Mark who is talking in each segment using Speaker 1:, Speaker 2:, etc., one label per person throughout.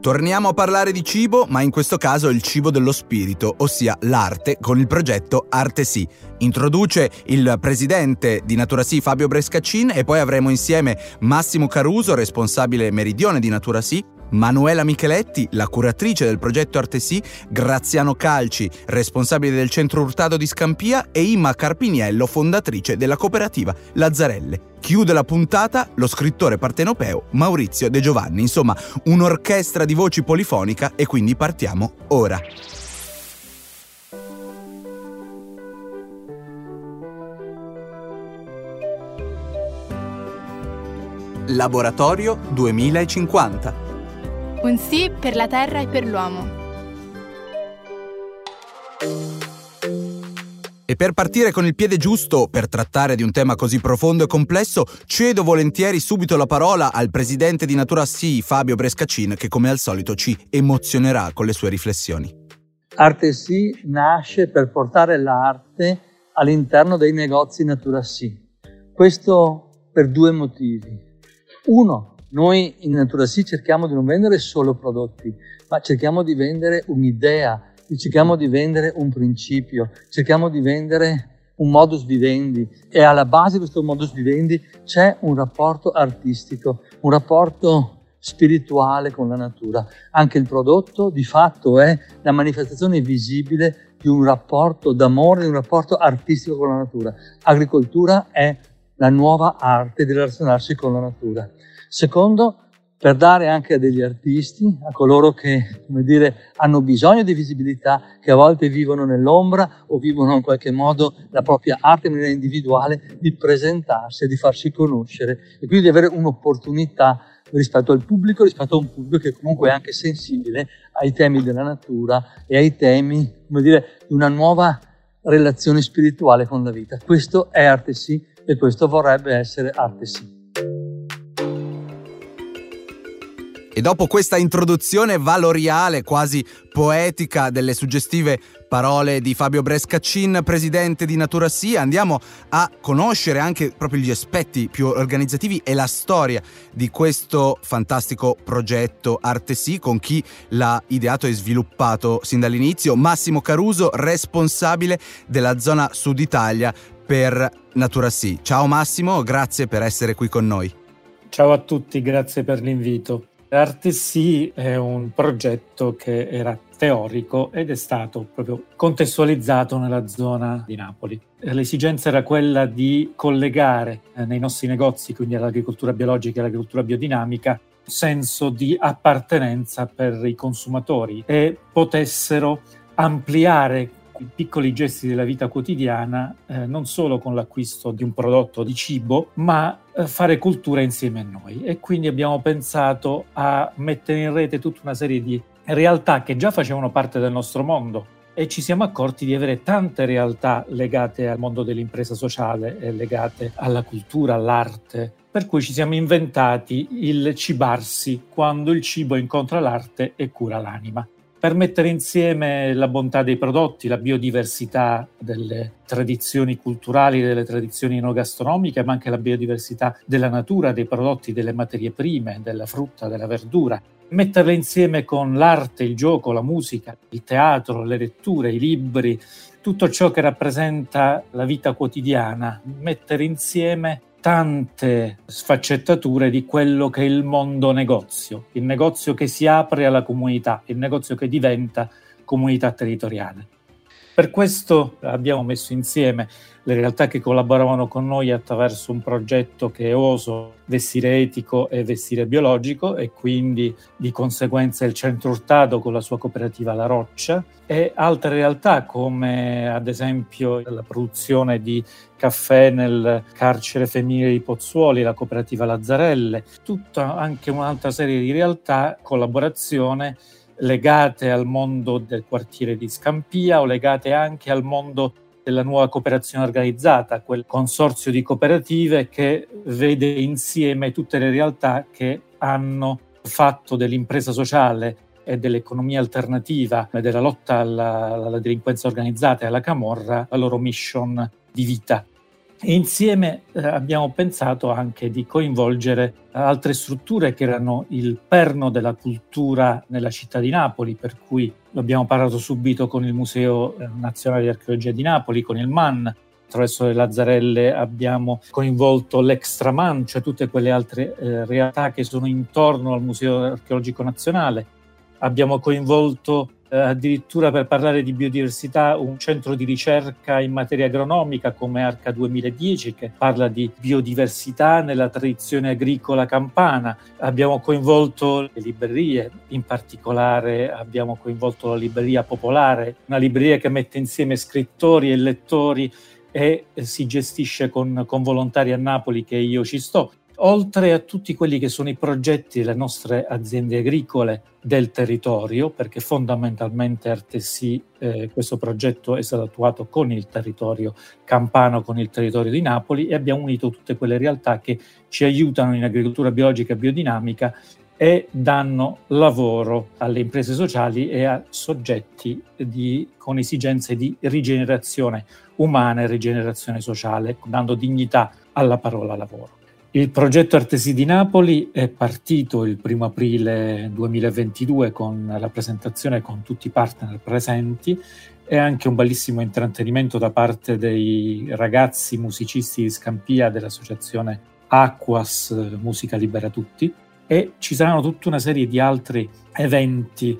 Speaker 1: Torniamo a parlare di cibo, ma in questo caso il cibo dello spirito, ossia l'arte, con il progetto Arte Sì. Introduce il presidente di Natura Sì, Fabio Brescaccin, e poi avremo insieme Massimo Caruso, responsabile meridione di Natura Sì, Manuela Micheletti, la curatrice del progetto Artesì, Graziano Calci, responsabile del centro Urtato di Scampia e Imma Carpiniello, fondatrice della cooperativa Lazzarelle. Chiude la puntata lo scrittore partenopeo Maurizio De Giovanni, insomma un'orchestra di voci polifonica e quindi partiamo ora. Laboratorio 2050
Speaker 2: un sì per la terra e per l'uomo.
Speaker 1: E per partire con il piede giusto, per trattare di un tema così profondo e complesso, cedo volentieri subito la parola al presidente di Natura Sì, Fabio Brescacin, che come al solito ci emozionerà con le sue riflessioni.
Speaker 3: Arte Sì nasce per portare l'arte all'interno dei negozi Natura Sì. Questo per due motivi. Uno, noi in Natura Sì cerchiamo di non vendere solo prodotti, ma cerchiamo di vendere un'idea, cerchiamo di vendere un principio, cerchiamo di vendere un modus vivendi e alla base di questo modus vivendi c'è un rapporto artistico, un rapporto spirituale con la natura. Anche il prodotto di fatto è la manifestazione visibile di un rapporto d'amore, di un rapporto artistico con la natura. Agricoltura è la nuova arte di relazionarsi con la natura. Secondo, per dare anche a degli artisti, a coloro che, come dire, hanno bisogno di visibilità, che a volte vivono nell'ombra o vivono in qualche modo la propria arte in maniera individuale, di presentarsi di farsi conoscere e quindi di avere un'opportunità rispetto al pubblico, rispetto a un pubblico che comunque è anche sensibile ai temi della natura e ai temi, come dire, di una nuova relazione spirituale con la vita. Questo è arte sì e questo vorrebbe essere arte sì.
Speaker 1: E dopo questa introduzione valoriale, quasi poetica, delle suggestive parole di Fabio Brescaccin, presidente di Natura Sì, andiamo a conoscere anche proprio gli aspetti più organizzativi e la storia di questo fantastico progetto Arte con chi l'ha ideato e sviluppato sin dall'inizio, Massimo Caruso, responsabile della zona Sud Italia per Natura. Ciao Massimo, grazie per essere qui con noi.
Speaker 4: Ciao a tutti, grazie per l'invito. Sì è un progetto che era teorico ed è stato proprio contestualizzato nella zona di Napoli. L'esigenza era quella di collegare eh, nei nostri negozi, quindi all'agricoltura biologica e all'agricoltura biodinamica, un senso di appartenenza per i consumatori e potessero ampliare i piccoli gesti della vita quotidiana, eh, non solo con l'acquisto di un prodotto di cibo, ma eh, fare cultura insieme a noi. E quindi abbiamo pensato a mettere in rete tutta una serie di realtà che già facevano parte del nostro mondo. E ci siamo accorti di avere tante realtà legate al mondo dell'impresa sociale e legate alla cultura, all'arte, per cui ci siamo inventati il cibarsi quando il cibo incontra l'arte e cura l'anima per mettere insieme la bontà dei prodotti, la biodiversità delle tradizioni culturali, delle tradizioni enogastronomiche, ma anche la biodiversità della natura, dei prodotti, delle materie prime, della frutta, della verdura. Metterle insieme con l'arte, il gioco, la musica, il teatro, le letture, i libri, tutto ciò che rappresenta la vita quotidiana, mettere insieme tante sfaccettature di quello che è il mondo negozio, il negozio che si apre alla comunità, il negozio che diventa comunità territoriale. Per questo abbiamo messo insieme le realtà che collaboravano con noi attraverso un progetto che è oso vestire etico e vestire biologico e quindi di conseguenza il centro Urtato con la sua cooperativa La Roccia e altre realtà come ad esempio la produzione di caffè nel carcere femminile di Pozzuoli, la cooperativa Lazzarelle, tutta anche un'altra serie di realtà, collaborazione legate al mondo del quartiere di Scampia o legate anche al mondo della nuova cooperazione organizzata, quel consorzio di cooperative che vede insieme tutte le realtà che hanno fatto dell'impresa sociale e dell'economia alternativa e della lotta alla, alla delinquenza organizzata e alla camorra la loro mission di vita. Insieme eh, abbiamo pensato anche di coinvolgere altre strutture che erano il perno della cultura nella città di Napoli, per cui abbiamo parlato subito con il Museo eh, Nazionale di Archeologia di Napoli, con il MAN, attraverso le Lazzarelle abbiamo coinvolto l'Extraman, cioè tutte quelle altre eh, realtà che sono intorno al Museo Archeologico Nazionale. Abbiamo coinvolto eh, addirittura per parlare di biodiversità un centro di ricerca in materia agronomica come Arca 2010 che parla di biodiversità nella tradizione agricola campana. Abbiamo coinvolto le librerie, in particolare abbiamo coinvolto la libreria popolare, una libreria che mette insieme scrittori e lettori e si gestisce con, con volontari a Napoli che io ci sto oltre a tutti quelli che sono i progetti delle nostre aziende agricole del territorio, perché fondamentalmente Artesì eh, questo progetto è stato attuato con il territorio campano, con il territorio di Napoli e abbiamo unito tutte quelle realtà che ci aiutano in agricoltura biologica e biodinamica e danno lavoro alle imprese sociali e a soggetti di, con esigenze di rigenerazione umana e rigenerazione sociale, dando dignità alla parola lavoro. Il progetto Artesi di Napoli è partito il primo aprile 2022 con la presentazione con tutti i partner presenti. E anche un bellissimo intrattenimento da parte dei ragazzi musicisti di Scampia dell'associazione Aquas Musica Libera Tutti. E ci saranno tutta una serie di altri eventi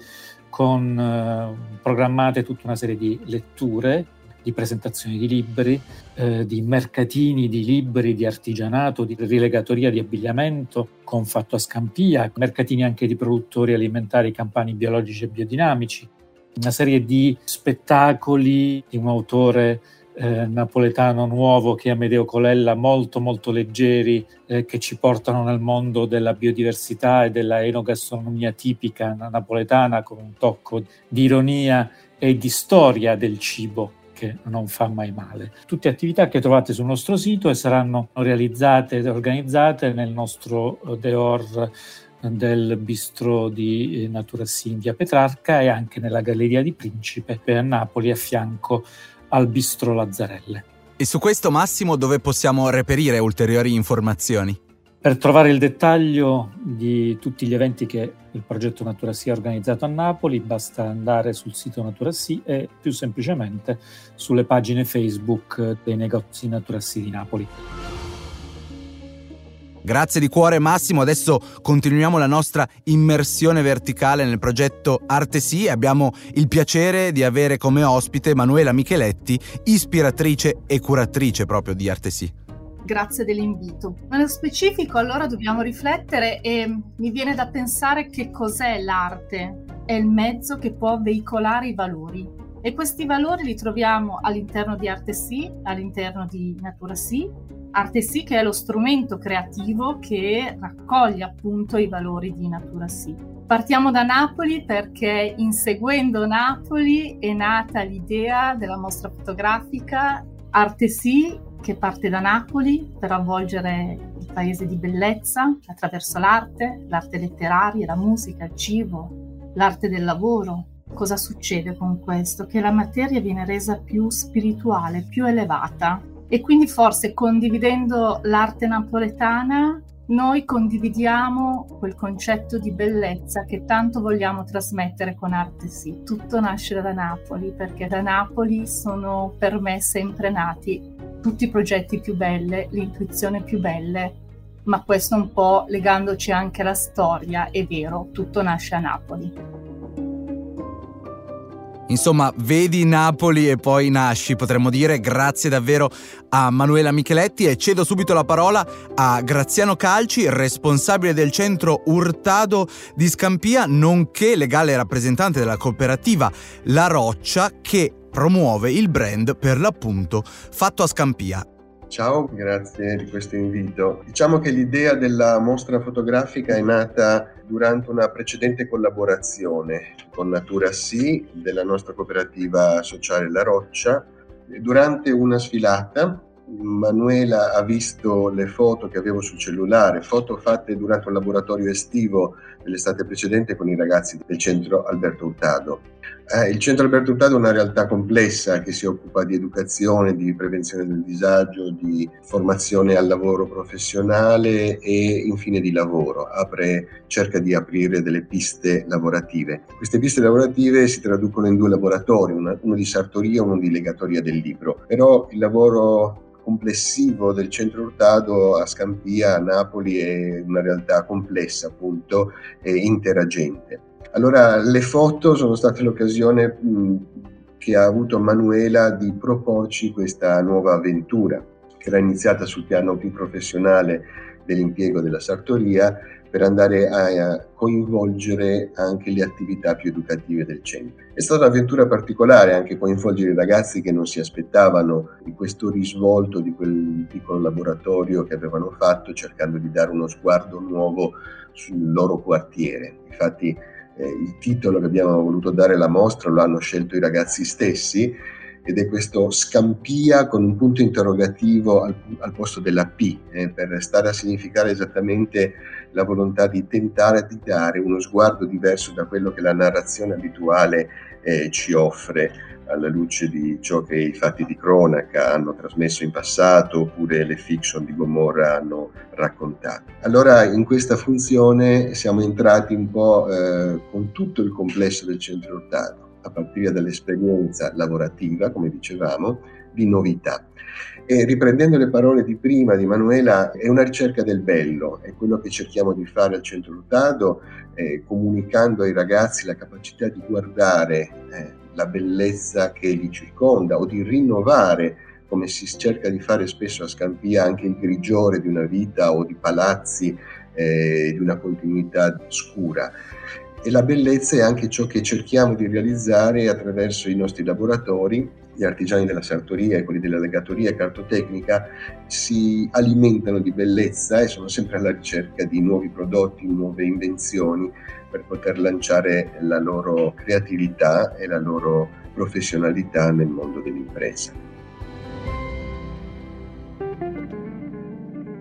Speaker 4: con uh, programmate tutta una serie di letture di presentazioni di libri, eh, di mercatini di libri, di artigianato, di rilegatoria di abbigliamento con fatto a Scampia, mercatini anche di produttori alimentari campani biologici e biodinamici, una serie di spettacoli di un autore eh, napoletano nuovo che è Amedeo Colella, molto molto leggeri, eh, che ci portano nel mondo della biodiversità e della enogastronomia tipica napoletana con un tocco di ironia e di storia del cibo che non fa mai male. Tutte attività che trovate sul nostro sito e saranno realizzate ed organizzate nel nostro eh, Deor del bistro di eh, Natura Sì in via Petrarca e anche nella Galleria di Principe a Napoli a fianco al bistro Lazzarelle.
Speaker 1: E su questo Massimo dove possiamo reperire ulteriori informazioni?
Speaker 4: Per trovare il dettaglio di tutti gli eventi che il progetto Natura Sì ha organizzato a Napoli basta andare sul sito Natura Sì e più semplicemente sulle pagine Facebook dei negozi Natura Sì di Napoli.
Speaker 1: Grazie di cuore Massimo, adesso continuiamo la nostra immersione verticale nel progetto Arte Sì abbiamo il piacere di avere come ospite Manuela Micheletti, ispiratrice e curatrice proprio di Arte Sì
Speaker 5: grazie dell'invito. Nello specifico allora dobbiamo riflettere e mi viene da pensare che cos'è l'arte. È il mezzo che può veicolare i valori e questi valori li troviamo all'interno di Arte Sì, all'interno di Natura Sì, Arte Sì che è lo strumento creativo che raccoglie appunto i valori di Natura Sì. Partiamo da Napoli perché inseguendo Napoli è nata l'idea della mostra fotografica Arte Sì che parte da Napoli per avvolgere il paese di bellezza attraverso l'arte, l'arte letteraria, la musica, il cibo, l'arte del lavoro. Cosa succede con questo? Che la materia viene resa più spirituale, più elevata e quindi forse condividendo l'arte napoletana noi condividiamo quel concetto di bellezza che tanto vogliamo trasmettere con Arte Sì. Tutto nasce da Napoli, perché da Napoli sono per me sempre nati tutti i progetti più belle, l'intuizione più belle, ma questo un po' legandoci anche alla storia, è vero, tutto nasce a Napoli.
Speaker 1: Insomma, vedi Napoli e poi nasci, potremmo dire. Grazie davvero a Manuela Micheletti e cedo subito la parola a Graziano Calci, responsabile del centro Urtado di Scampia, nonché legale rappresentante della cooperativa La Roccia che promuove il brand per l'appunto fatto a Scampia.
Speaker 6: Ciao, grazie di questo invito. Diciamo che l'idea della mostra fotografica è nata durante una precedente collaborazione con Natura Sì della nostra cooperativa sociale La Roccia. Durante una sfilata Manuela ha visto le foto che avevo sul cellulare, foto fatte durante un laboratorio estivo dell'estate precedente con i ragazzi del centro Alberto Hurtado Eh, il Centro Alberto Hurtado è una realtà complessa che si occupa di educazione, di prevenzione del disagio, di formazione al lavoro professionale e infine di lavoro. Apre, cerca di aprire delle piste lavorative. Queste piste lavorative si traducono in due laboratori, una, uno di sartoria e uno di legatoria del libro. Però il lavoro complessivo del centro Hurtado a Scampia, a Napoli, è una realtà complessa, appunto, e interagente. Allora, le foto sono state l'occasione che ha avuto Manuela di proporci questa nuova avventura, che era iniziata sul piano più professionale dell'impiego della sartoria, per andare a coinvolgere anche le attività più educative del centro. È stata un'avventura particolare anche coinvolgere i ragazzi che non si aspettavano di questo risvolto di quel piccolo laboratorio che avevano fatto cercando di dare uno sguardo nuovo sul loro quartiere. Infatti eh, il titolo che abbiamo voluto dare alla mostra lo hanno scelto i ragazzi stessi ed è questo Scampia con un punto interrogativo al, al posto della P, eh, per stare a significare esattamente la volontà di tentare di dare uno sguardo diverso da quello che la narrazione abituale eh, ci offre alla luce di ciò che i fatti di cronaca hanno trasmesso in passato oppure le fiction di Gomorra hanno raccontato. Allora in questa funzione siamo entrati un po' eh, con tutto il complesso del centro Ortato, a partire dall'esperienza lavorativa, come dicevamo, di novità. E riprendendo le parole di prima di Manuela, è una ricerca del bello, è quello che cerchiamo di fare al centro Ortato, eh, comunicando ai ragazzi la capacità di guardare eh, la bellezza che li circonda o di rinnovare, come si cerca di fare spesso a Scampia, anche il grigiore di una vita o di palazzi, eh, di una continuità scura. E la bellezza è anche ciò che cerchiamo di realizzare attraverso i nostri laboratori. Gli artigiani della sartoria e quelli della legatoria cartotecnica si alimentano di bellezza e sono sempre alla ricerca di nuovi prodotti, nuove invenzioni per poter lanciare la loro creatività e la loro professionalità nel mondo dell'impresa.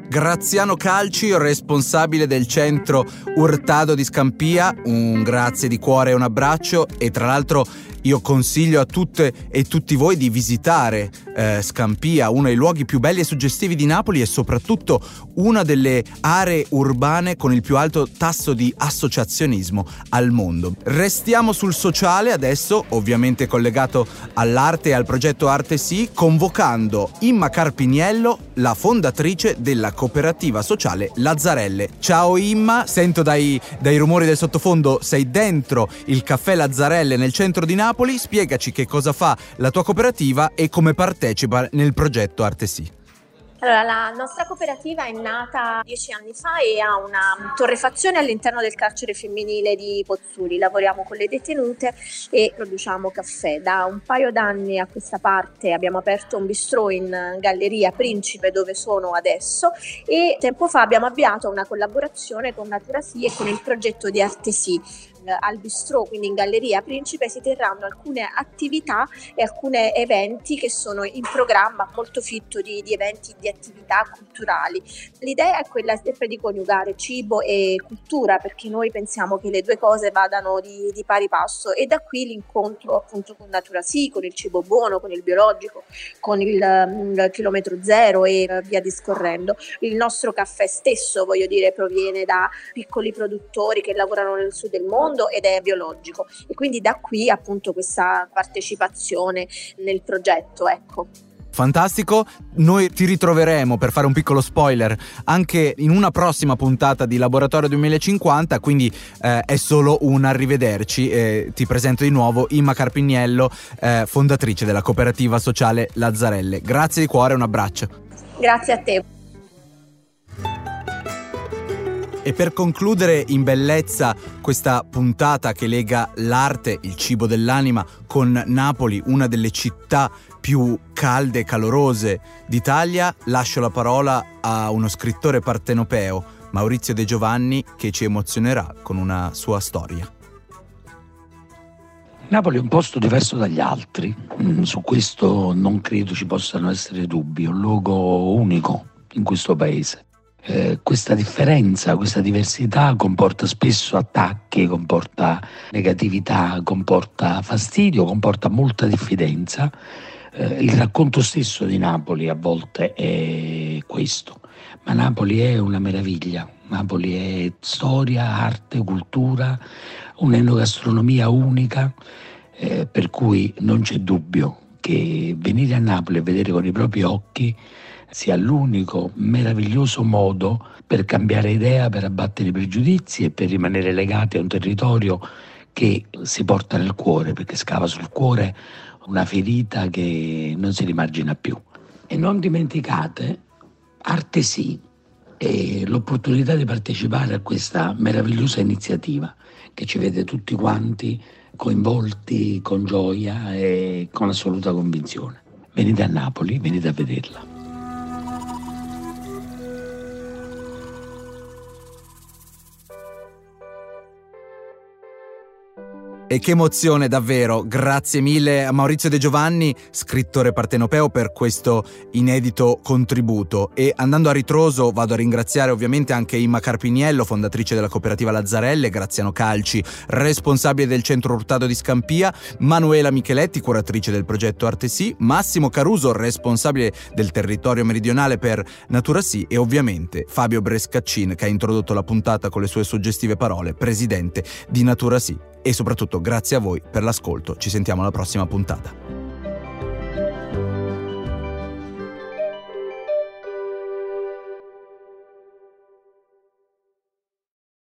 Speaker 1: Graziano Calci, responsabile del centro Urtado di Scampia, un grazie di cuore e un abbraccio e tra l'altro io consiglio a tutte e tutti voi di visitare eh, Scampia, uno dei luoghi più belli e suggestivi di Napoli e soprattutto una delle aree urbane con il più alto tasso di associazionismo al mondo. Restiamo sul sociale adesso, ovviamente collegato all'arte e al progetto Arte Sì, convocando Imma Carpiniello, la fondatrice della cooperativa sociale Lazzarelle. Ciao Imma, sento dai, dai rumori del sottofondo, sei dentro il caffè Lazzarelle nel centro di Napoli Napoli, spiegaci che cosa fa la tua cooperativa e come partecipa nel progetto Arte Sì.
Speaker 7: Allora, la nostra cooperativa è nata dieci anni fa e ha una torrefazione all'interno del carcere femminile di Pozzuli. Lavoriamo con le detenute e produciamo caffè. Da un paio d'anni a questa parte abbiamo aperto un bistrò in Galleria Principe dove sono adesso e tempo fa abbiamo avviato una collaborazione con Natura Sì e con il progetto di Artesi al bistrò, quindi in Galleria Principe, si terranno alcune attività e alcuni eventi che sono in programma, molto fitto di, di eventi, di attività culturali. L'idea è quella sempre di coniugare cibo e cultura, perché noi pensiamo che le due cose vadano di, di pari passo e da qui l'incontro appunto con Natura Sì, con il cibo buono, con il biologico, con il, il chilometro zero e via discorrendo. Il nostro caffè stesso, voglio dire, proviene da piccoli produttori che lavorano nel sud del mondo mondo ed è biologico e quindi da qui appunto questa partecipazione nel progetto, ecco.
Speaker 1: Fantastico, noi ti ritroveremo per fare un piccolo spoiler anche in una prossima puntata di Laboratorio 2050, quindi eh, è solo un arrivederci. Eh, ti presento di nuovo Imma Carpiniello, eh, fondatrice della cooperativa sociale Lazzarelle. Grazie di cuore, un abbraccio.
Speaker 7: Grazie a te.
Speaker 1: E per concludere in bellezza questa puntata che lega l'arte, il cibo dell'anima, con Napoli, una delle città più calde e calorose d'Italia, lascio la parola a uno scrittore partenopeo, Maurizio De Giovanni, che ci emozionerà con una sua storia.
Speaker 8: Napoli è un posto diverso dagli altri, mm, su questo non credo ci possano essere dubbi, è un luogo unico in questo paese eh, questa differenza, questa diversità comporta spesso attacchi, comporta negatività, comporta fastidio, comporta molta diffidenza. Eh, il racconto stesso di Napoli a volte è questo, ma Napoli è una meraviglia, Napoli è storia, arte, cultura, un'enogastronomia unica, eh, per cui non c'è dubbio che venire a Napoli e vedere con i propri occhi sia l'unico meraviglioso modo per cambiare idea, per abbattere i pregiudizi e per rimanere legati a un territorio che si porta nel cuore, perché scava sul cuore una ferita che non si rimargina più. E non dimenticate, arte sì, e l'opportunità di partecipare a questa meravigliosa iniziativa che ci vede tutti quanti coinvolti con gioia e con assoluta convinzione. Venite a Napoli, venite a vederla.
Speaker 1: E che emozione davvero, grazie mille a Maurizio De Giovanni, scrittore partenopeo, per questo inedito contributo. E andando a ritroso vado a ringraziare ovviamente anche Imma Carpiniello, fondatrice della cooperativa Lazzarelle, Graziano Calci, responsabile del centro Urtato di Scampia, Manuela Micheletti, curatrice del progetto Arte Sì, Massimo Caruso, responsabile del territorio meridionale per Natura Sì e ovviamente Fabio Brescaccin che ha introdotto la puntata con le sue suggestive parole, presidente di Natura Sì e soprattutto grazie a voi per l'ascolto. Ci sentiamo alla prossima puntata.